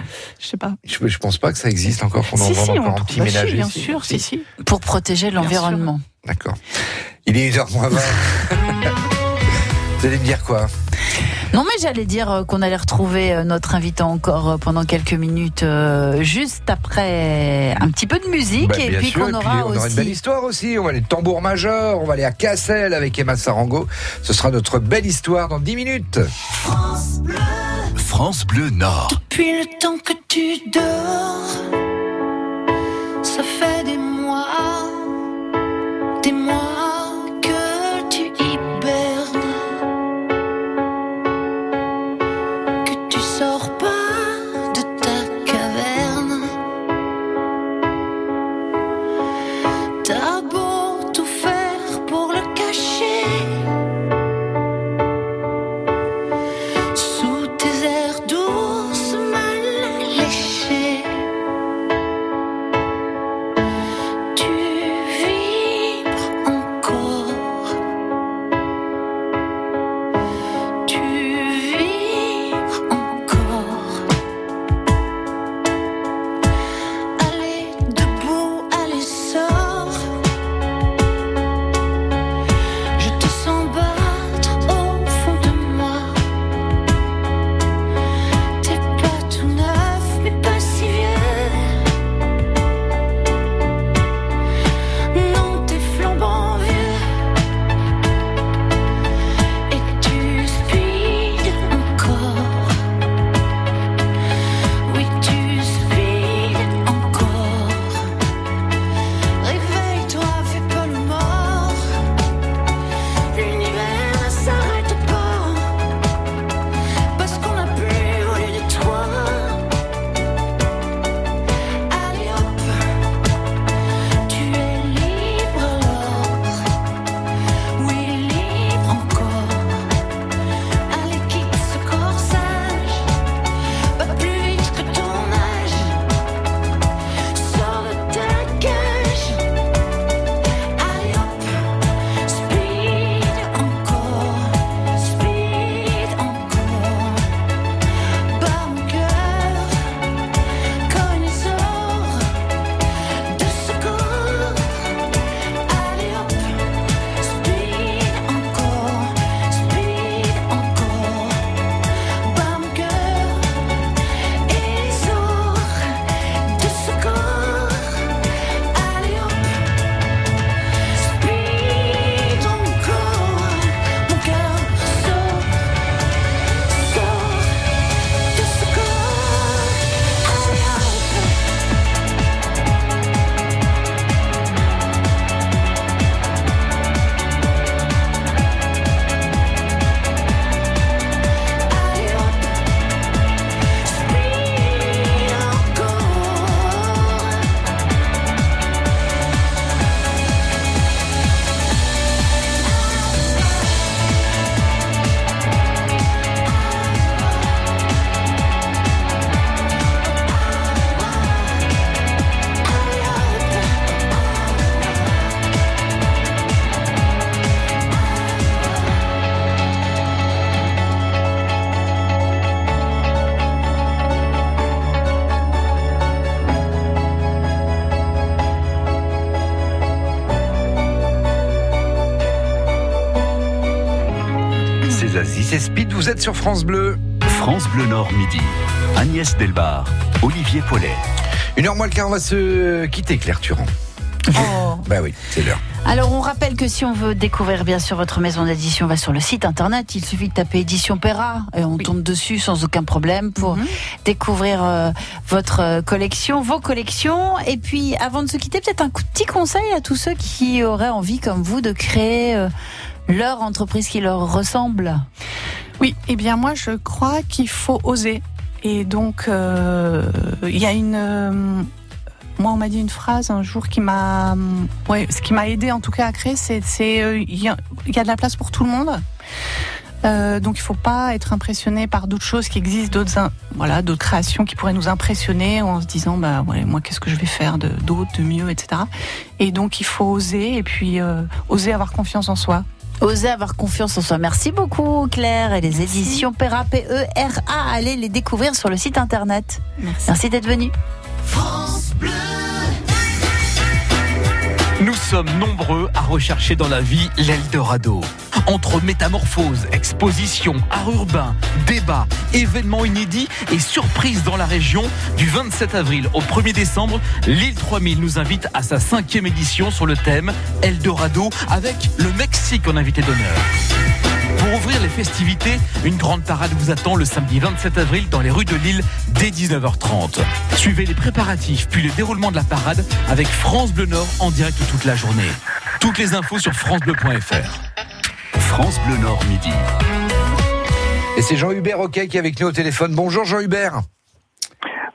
Je sais pas. Je, je pense pas que ça existe encore, qu'on en si, vende si, encore en petit bah, si, ménager. bien si. sûr, si, si. pour protéger l'environnement. D'accord. Il est 1h moins 20. Vous allez me dire quoi? Non, mais j'allais dire euh, qu'on allait retrouver euh, notre invité encore euh, pendant quelques minutes, euh, juste après un petit peu de musique, Bah, et puis sûr, qu'on et puis aura on aura une belle aussi. histoire aussi. On va aller de tambour majeur, on va aller à Cassel avec Emma Sarango. Ce sera notre belle histoire dans 10 minutes. France Bleu Nord. Depuis le temps que tu dors, ça fait des mois, des mois êtes sur France Bleu. France Bleu Nord midi. Agnès Delbar, Olivier Paulet. Une heure moins le quart, on va se quitter, Claire Turand. Oh. Bah oui, c'est l'heure. Alors, on rappelle que si on veut découvrir bien sûr votre maison d'édition, on va sur le site internet. Il suffit de taper édition Perra et on tombe dessus sans aucun problème pour Mhm. découvrir euh, votre euh, collection, vos collections. Et puis, avant de se quitter, peut-être un petit conseil à tous ceux qui auraient envie, comme vous, de créer euh, leur entreprise qui leur ressemble. Oui, eh bien moi je crois qu'il faut oser. Et donc euh, il y a une, euh, moi on m'a dit une phrase un jour qui m'a, ouais, ce qui m'a aidé en tout cas à créer, c'est, euh, il y, a, de la place pour tout le monde. Euh, donc il faut pas être impressionné par d'autres choses qui existent, d'autres, voilà, d'autres créations qui pourraient nous impressionner en se disant bah ouais, moi qu'est-ce que je vais faire de d'autre, de mieux, etc. Et donc il faut oser et puis euh, oser avoir confiance en soi. Oser avoir confiance en soi. Merci beaucoup, Claire. Et les éditions Perra, P-E-R-A, allez les découvrir sur le site internet. Merci d'être venu. Nous sommes nombreux à rechercher dans la vie l'Eldorado. Entre métamorphoses, expositions, art urbain, débats, événements inédits et surprises dans la région, du 27 avril au 1er décembre, l'île 3000 nous invite à sa cinquième édition sur le thème Eldorado avec le Mexique en invité d'honneur. Pour ouvrir les festivités, une grande parade vous attend le samedi 27 avril dans les rues de Lille dès 19h30. Suivez les préparatifs puis le déroulement de la parade avec France Bleu Nord en direct toute la journée. Toutes les infos sur francebleu.fr. France Bleu Nord midi. Et c'est Jean-Hubert Roquet qui est avec nous au téléphone. Bonjour Jean-Hubert.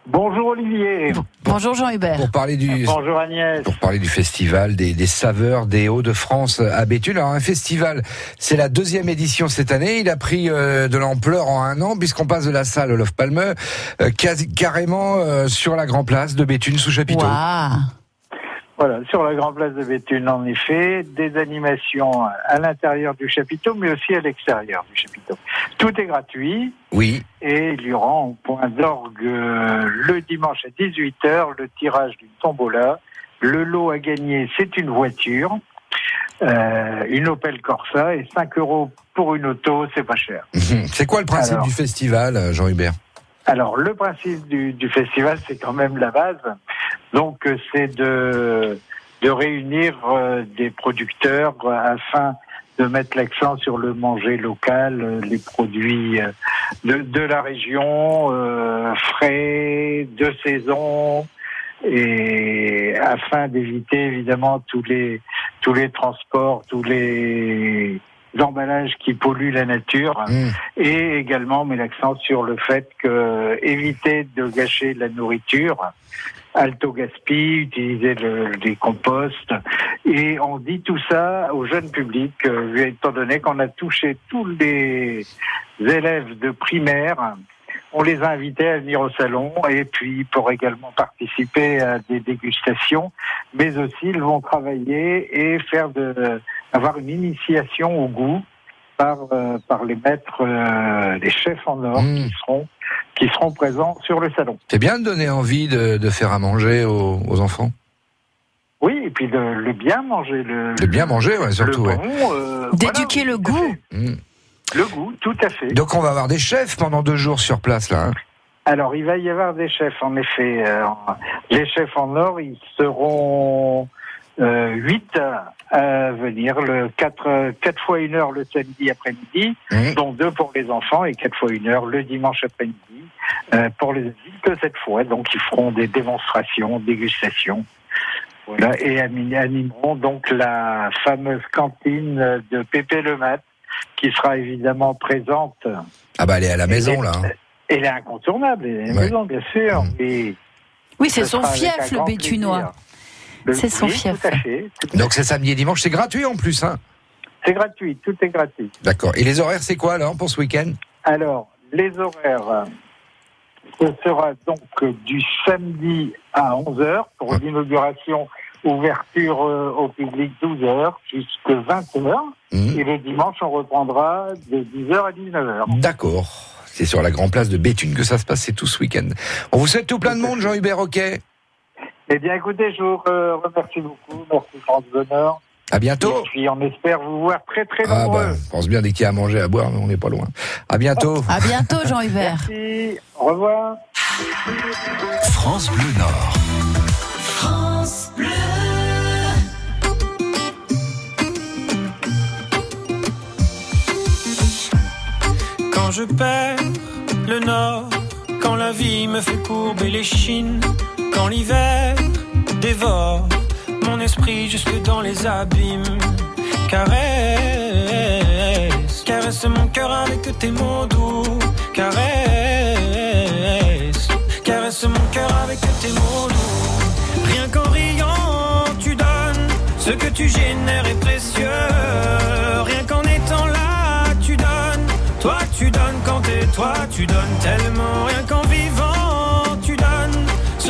Bonjour Olivier. Bonjour Jean-Hubert. Pour parler du, Bonjour Agnès. pour parler du festival des, des saveurs des Hauts-de-France à Béthune. Alors un festival, c'est la deuxième édition cette année. Il a pris euh, de l'ampleur en un an puisqu'on passe de la salle Olof Palme euh, quasi- carrément euh, sur la Grand Place de Béthune sous chapiteau. Voilà, sur la grande place de Béthune, en effet, des animations à l'intérieur du chapiteau, mais aussi à l'extérieur du chapiteau. Tout est gratuit Oui. et il y aura en point d'orgue euh, le dimanche à 18h le tirage d'une tombola. Le lot à gagner, c'est une voiture, euh, une Opel Corsa et 5 euros pour une auto, c'est pas cher. C'est quoi le principe Alors. du festival, euh, Jean-Hubert? Alors, le principe du, du festival, c'est quand même la base. Donc, euh, c'est de, de réunir euh, des producteurs euh, afin de mettre l'accent sur le manger local, euh, les produits euh, de, de la région, euh, frais, de saison, et afin d'éviter évidemment tous les tous les transports, tous les emballages qui polluent la nature. Et également met l'accent sur le fait que éviter de gâcher la nourriture alto gaspi, utiliser le, les composts. Et on dit tout ça au jeune public euh, étant donné qu'on a touché tous les élèves de primaire on les a invités à venir au salon et puis pour également participer à des dégustations, mais aussi ils vont travailler et faire de, avoir une initiation au goût par, euh, par les maîtres, euh, les chefs en or qui seront qui seront présents sur le salon. C'est bien de donner envie de, de faire à manger aux, aux enfants. Oui, et puis de le bien manger, le, De bien manger, ouais, surtout. le ouais. bon, euh, D'éduquer le goût. Mm. le goût, tout à fait. Donc on va avoir des chefs pendant deux jours sur place là. hein. Alors, il va y avoir des chefs, en effet. Euh, les chefs en or, ils seront euh, huit à venir, le quatre, euh, quatre fois une heure le samedi après-midi, Mmh. dont deux pour les enfants et quatre fois une heure le dimanche après-midi euh, pour les adultes cette fois. Donc, ils feront des démonstrations, dégustations. Voilà, et animeront donc la fameuse cantine de Pépé Le Mat, qui sera évidemment présente Ah bah elle est à la maison là. hein. elle est incontournable, elle est à la Ouais. maison, bien sûr. Et Oui, c'est ce son fief, le plaisir. C'est son fief. Donc c'est samedi et dimanche, c'est gratuit en plus. Hein. C'est gratuit, tout est gratuit. D'accord. Et les horaires c'est quoi alors pour ce week-end? Alors, les horaires, euh, ce sera donc euh, du samedi à 11h pour l'inauguration, ouverture euh, au public 12h jusqu'à 20h. Mmh. Et le dimanche, on reprendra de 10h à 19h. D'accord. C'est sur la grande place de Béthune que ça se passe, c'est tout ce week-end. On vous souhaite tout plein de monde, Jean-Hubert, ok Eh bien, écoutez, je vous remercie beaucoup. Merci, France Bonheur. À bientôt. Et puis on espère vous voir très très Ah nombreux. bah, je pense bien dès qu'il y a à manger, à boire, mais on n'est pas loin. À bientôt. À bientôt, Jean Hubert. Merci. Au revoir. France Bleu Nord. France Bleu. Quand je perds le nord, quand la vie me fait courber les chines, quand l'hiver dévore mon esprit jusque dans les abîmes, caresse, caresse mon cœur avec tes mots doux, caresse, caresse mon cœur avec tes mots doux. Rien qu'en riant, tu donnes ce que tu génères est précieux. Rien qu'en étant là, tu donnes. Toi, tu donnes quand t'es toi, tu donnes tellement. Rien qu'en vivant.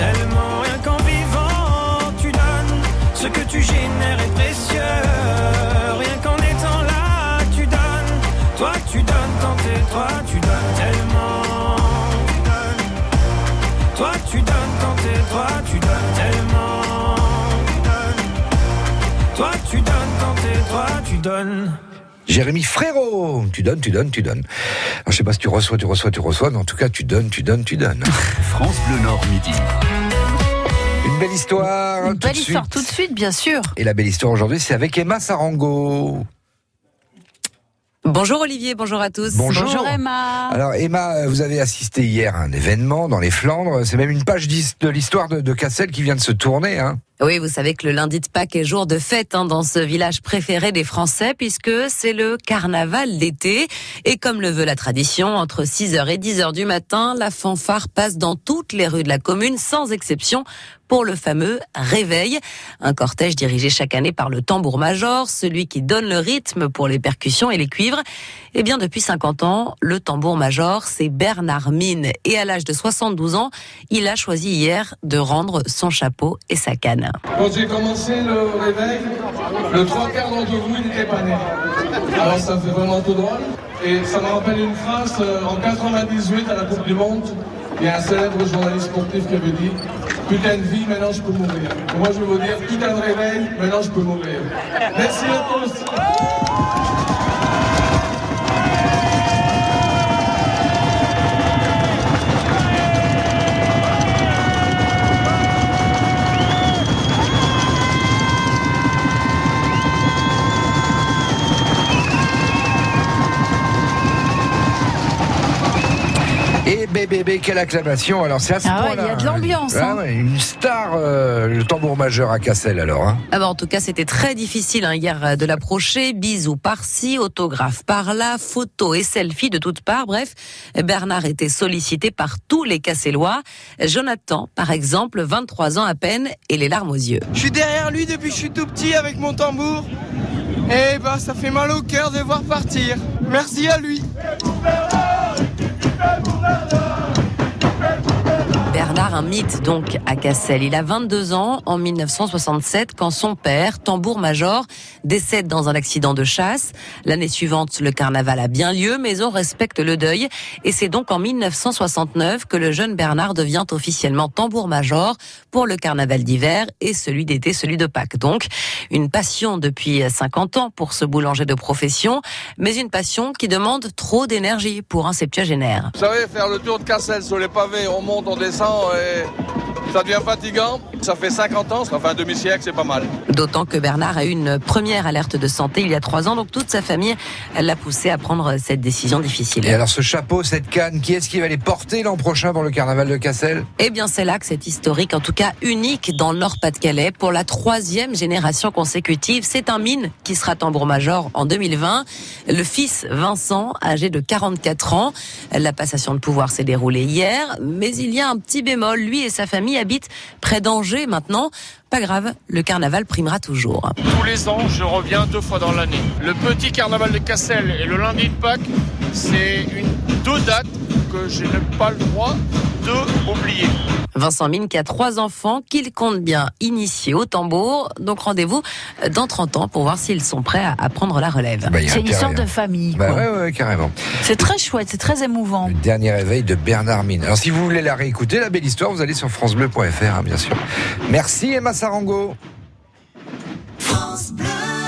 tellement. Jérémy Frérot, tu donnes, tu donnes, tu donnes. Alors, je sais pas si tu reçois, tu reçois, tu reçois, mais en tout cas, tu donnes, tu donnes, tu donnes. France Bleu Nord midi. Une belle histoire. Une tout belle de histoire suite. tout de suite, bien sûr. Et la belle histoire aujourd'hui, c'est avec Emma Sarango. Bonjour Olivier, bonjour à tous. Bonjour. Emma. Alors Emma, vous avez assisté hier à un événement dans les Flandres. C'est même une page de l'histoire de, de Cassel qui vient de se tourner. Hein. Oui, vous savez que le lundi de Pâques est jour de fête hein, dans ce village préféré des Français puisque c'est le carnaval d'été. Et comme le veut la tradition, entre 6h et 10h du matin, la fanfare passe dans toutes les rues de la commune sans exception pour le fameux réveil. Un cortège dirigé chaque année par le tambour-major, celui qui donne le rythme pour les percussions et les cuivres. Eh bien, depuis 50 ans, le tambour-major, c'est Bernard Mine. Et à l'âge de 72 ans, il a choisi hier de rendre son chapeau et sa canne. Quand j'ai commencé le réveil, le trois quarts d'entre vous n'étaient pas nés. Alors ça fait vraiment tout drôle. Et ça me rappelle une phrase euh, en 98 à la Coupe du Monde. Il y a un célèbre journaliste sportif qui avait dit Putain de vie, maintenant je peux mourir. Moi je vais vous dire Putain de réveil, maintenant je peux mourir. Merci à tous. Bébé, bébé, quelle acclamation. Alors, c'est à ce Ah ouais, point-là. il y a de l'ambiance, Ah hein. ouais, une star, euh, le tambour majeur à Cassel, alors. hein. Ah bah, en tout cas, c'était très difficile hein, hier euh, de l'approcher. Bisous par-ci, autographe par-là, photos et selfies de toutes parts. Bref, Bernard était sollicité par tous les Cassellois. Jonathan, par exemple, 23 ans à peine et les larmes aux yeux. Je suis derrière lui depuis que je suis tout petit avec mon tambour. Et bah ça fait mal au cœur de voir partir. Merci à lui. Hello. Un mythe donc à Cassel. Il a 22 ans en 1967 quand son père, tambour-major, décède dans un accident de chasse. L'année suivante, le carnaval a bien lieu, mais on respecte le deuil. Et c'est donc en 1969 que le jeune Bernard devient officiellement tambour-major pour le carnaval d'hiver et celui d'été, celui de Pâques. Donc, une passion depuis 50 ans pour ce boulanger de profession, mais une passion qui demande trop d'énergie pour un septuagénaire. Vous savez, faire le tour de Cassel sur les pavés, on monte, on descend et ça devient fatigant. Ça fait 50 ans, ça fait un demi-siècle, c'est pas mal. D'autant que Bernard a eu une première alerte de santé il y a trois ans, donc toute sa famille l'a poussé à prendre cette décision difficile. Et alors, ce chapeau, cette canne, qui est-ce qui va les porter l'an prochain pour le carnaval de Cassel? Eh bien, c'est là que c'est historique, en tout cas unique dans le Nord-Pas-de-Calais. Pour la troisième génération consécutive, c'est un mine qui sera tambour-major en 2020. Le fils Vincent, âgé de 44 ans. La passation de pouvoir s'est déroulée hier, mais il y a un petit Lui et sa famille habitent près d'Angers maintenant. Pas grave, le carnaval primera toujours. Tous les ans, je reviens deux fois dans l'année. Le petit carnaval de Cassel et le lundi de Pâques, c'est une deux dates que je n'ai pas le droit de oublier. Vincent Mine qui a trois enfants qu'il compte bien initier au tambour. Donc rendez-vous dans 30 ans pour voir s'ils sont prêts à, prendre la relève. Bah, C'est une histoire de famille. Bah quoi. ouais, ouais, carrément. C'est très chouette, c'est très émouvant. Le dernier réveil de Bernard Mine. Alors, si vous voulez la réécouter, la belle histoire, vous allez sur FranceBleu.fr, hein, bien sûr. Merci, Emma Sarango. Le Hit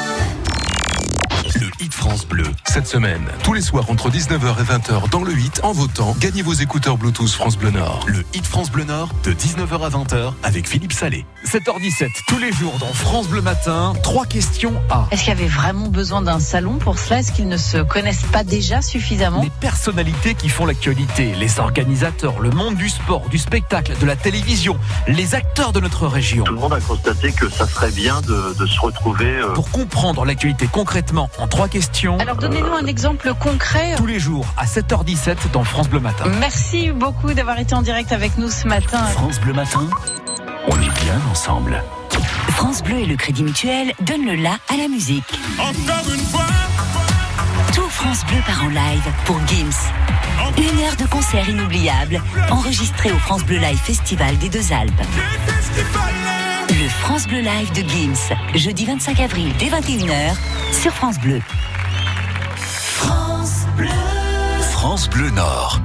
France Bleu. Cette semaine, tous les soirs entre 19h et 20h dans le Hit, en votant, gagnez vos écouteurs Bluetooth France Bleu Nord. Le Hit France Bleu Nord de 19h à 20h avec Philippe Salé. 7h17, tous les jours dans France Bleu Matin, trois questions à. Est-ce qu'il y avait vraiment besoin d'un salon pour cela? Est-ce qu'ils ne se connaissent pas déjà suffisamment? Les personnalités qui font l'actualité, les organisateurs, le monde du sport, du spectacle, de la télévision, les acteurs de notre région. Tout le monde a constaté que ça serait bien de, de se retrouver. euh, Pour comprendre l'actualité concrètement en trois questions. Alors donnez-nous un exemple concret. Tous les jours à 7h17 dans France Bleu Matin. Merci beaucoup d'avoir été en direct avec nous ce matin. France Bleu Matin, on est bien ensemble. France Bleu et le Crédit Mutuel donnent le la à la musique. Encore une fois, Tout France Bleu part en live pour Gims. Une heure de concert inoubliable, enregistré au France Bleu Live Festival des Deux Alpes. Le France Bleu Live de Gims, jeudi 25 avril dès 21h sur France Bleu. France Bleu Nord.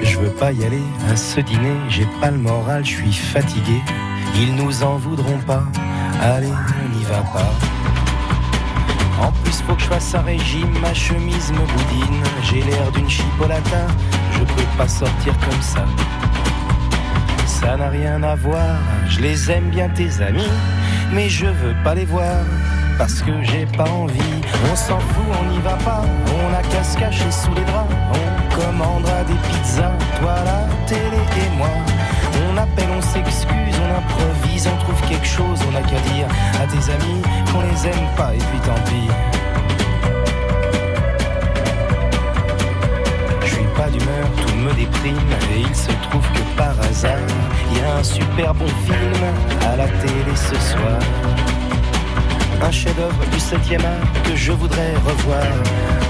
Je veux pas y aller à ce dîner, j'ai pas le moral, je suis fatigué. Ils nous en voudront pas, allez, on n'y va pas. En plus, faut que je fasse un régime, ma chemise me boudine. J'ai l'air d'une chipolata, je peux pas sortir comme ça. Ça n'a rien à voir, je les aime bien tes amis, mais je veux pas les voir parce que j'ai pas envie. On s'en fout, on n'y va pas, on a qu'à se cacher sous les draps. On commandera des pizzas, toi la télé et moi. On appelle, on s'excuse, on improvise, on trouve quelque chose, on a qu'à dire à tes amis qu'on les aime pas et puis tant pis. D'humeur, tout me déprime et il se trouve que par hasard, il y a un super bon film à la télé ce soir. Un chef-d'œuvre du 7e art que je voudrais revoir.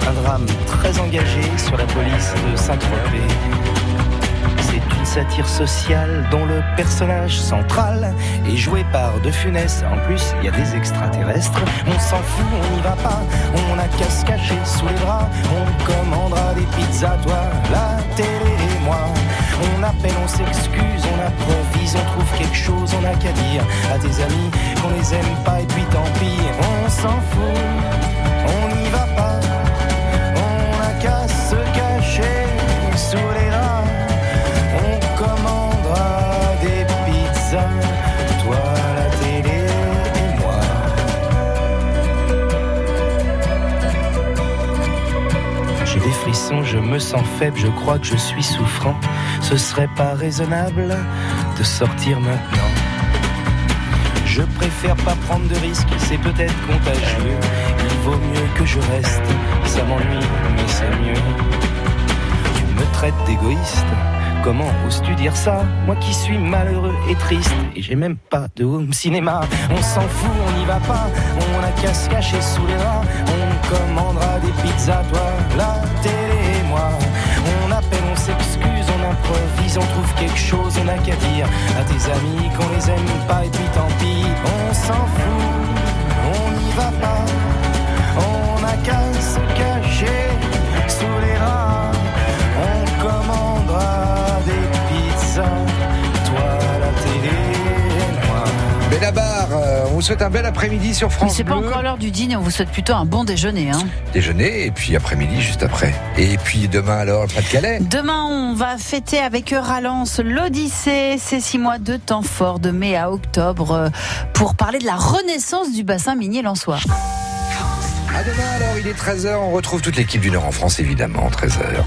Un drame très engagé sur la police de Saint-Tropez. Satire sociale dont le personnage central est joué par De Funès. En plus, il y a des extraterrestres. On s'en fout, on n'y va pas. On a qu'à se cacher sous les draps. On commandera des pizzas, toi, la télé et moi. On appelle, on s'excuse, on improvise, on trouve quelque chose, on a qu'à dire à tes amis qu'on les aime pas et puis tant pis. On s'en fout, je me sens faible, je crois que je suis souffrant. Ce serait pas raisonnable de sortir maintenant. Je préfère pas prendre de risques, c'est peut-être contagieux. Il vaut mieux que je reste, ça m'ennuie, mais c'est mieux. Tu me traites d'égoïste, comment oses-tu dire ça? Moi qui suis malheureux et triste, et j'ai même pas de home cinéma. On s'en fout, on n'y va pas, on a qu'à se cacher sous les draps. On commandera des pizzas, toi, la télé On appelle, on s'excuse, on improvise, on trouve quelque chose, on n'a qu'à dire à tes amis qu'on les aime pas, et puis tant pis, on s'en fout, on n'y va pas, on n'a qu'à se cacher sous les Benabar, euh, on vous souhaite un bel après-midi sur Mais France c'est pas Bleu. encore l'heure du dîner, on vous souhaite plutôt un bon déjeuner. Hein. Déjeuner et puis après-midi juste après. Et puis demain alors, le Pas-de-Calais. Demain, on va fêter avec Euralance l'Odyssée, ces six mois de temps fort, de mai à octobre, euh, pour parler de la renaissance du bassin minier lensois. À demain alors, il est 13h, on retrouve toute l'équipe du Nord en France évidemment, 13h.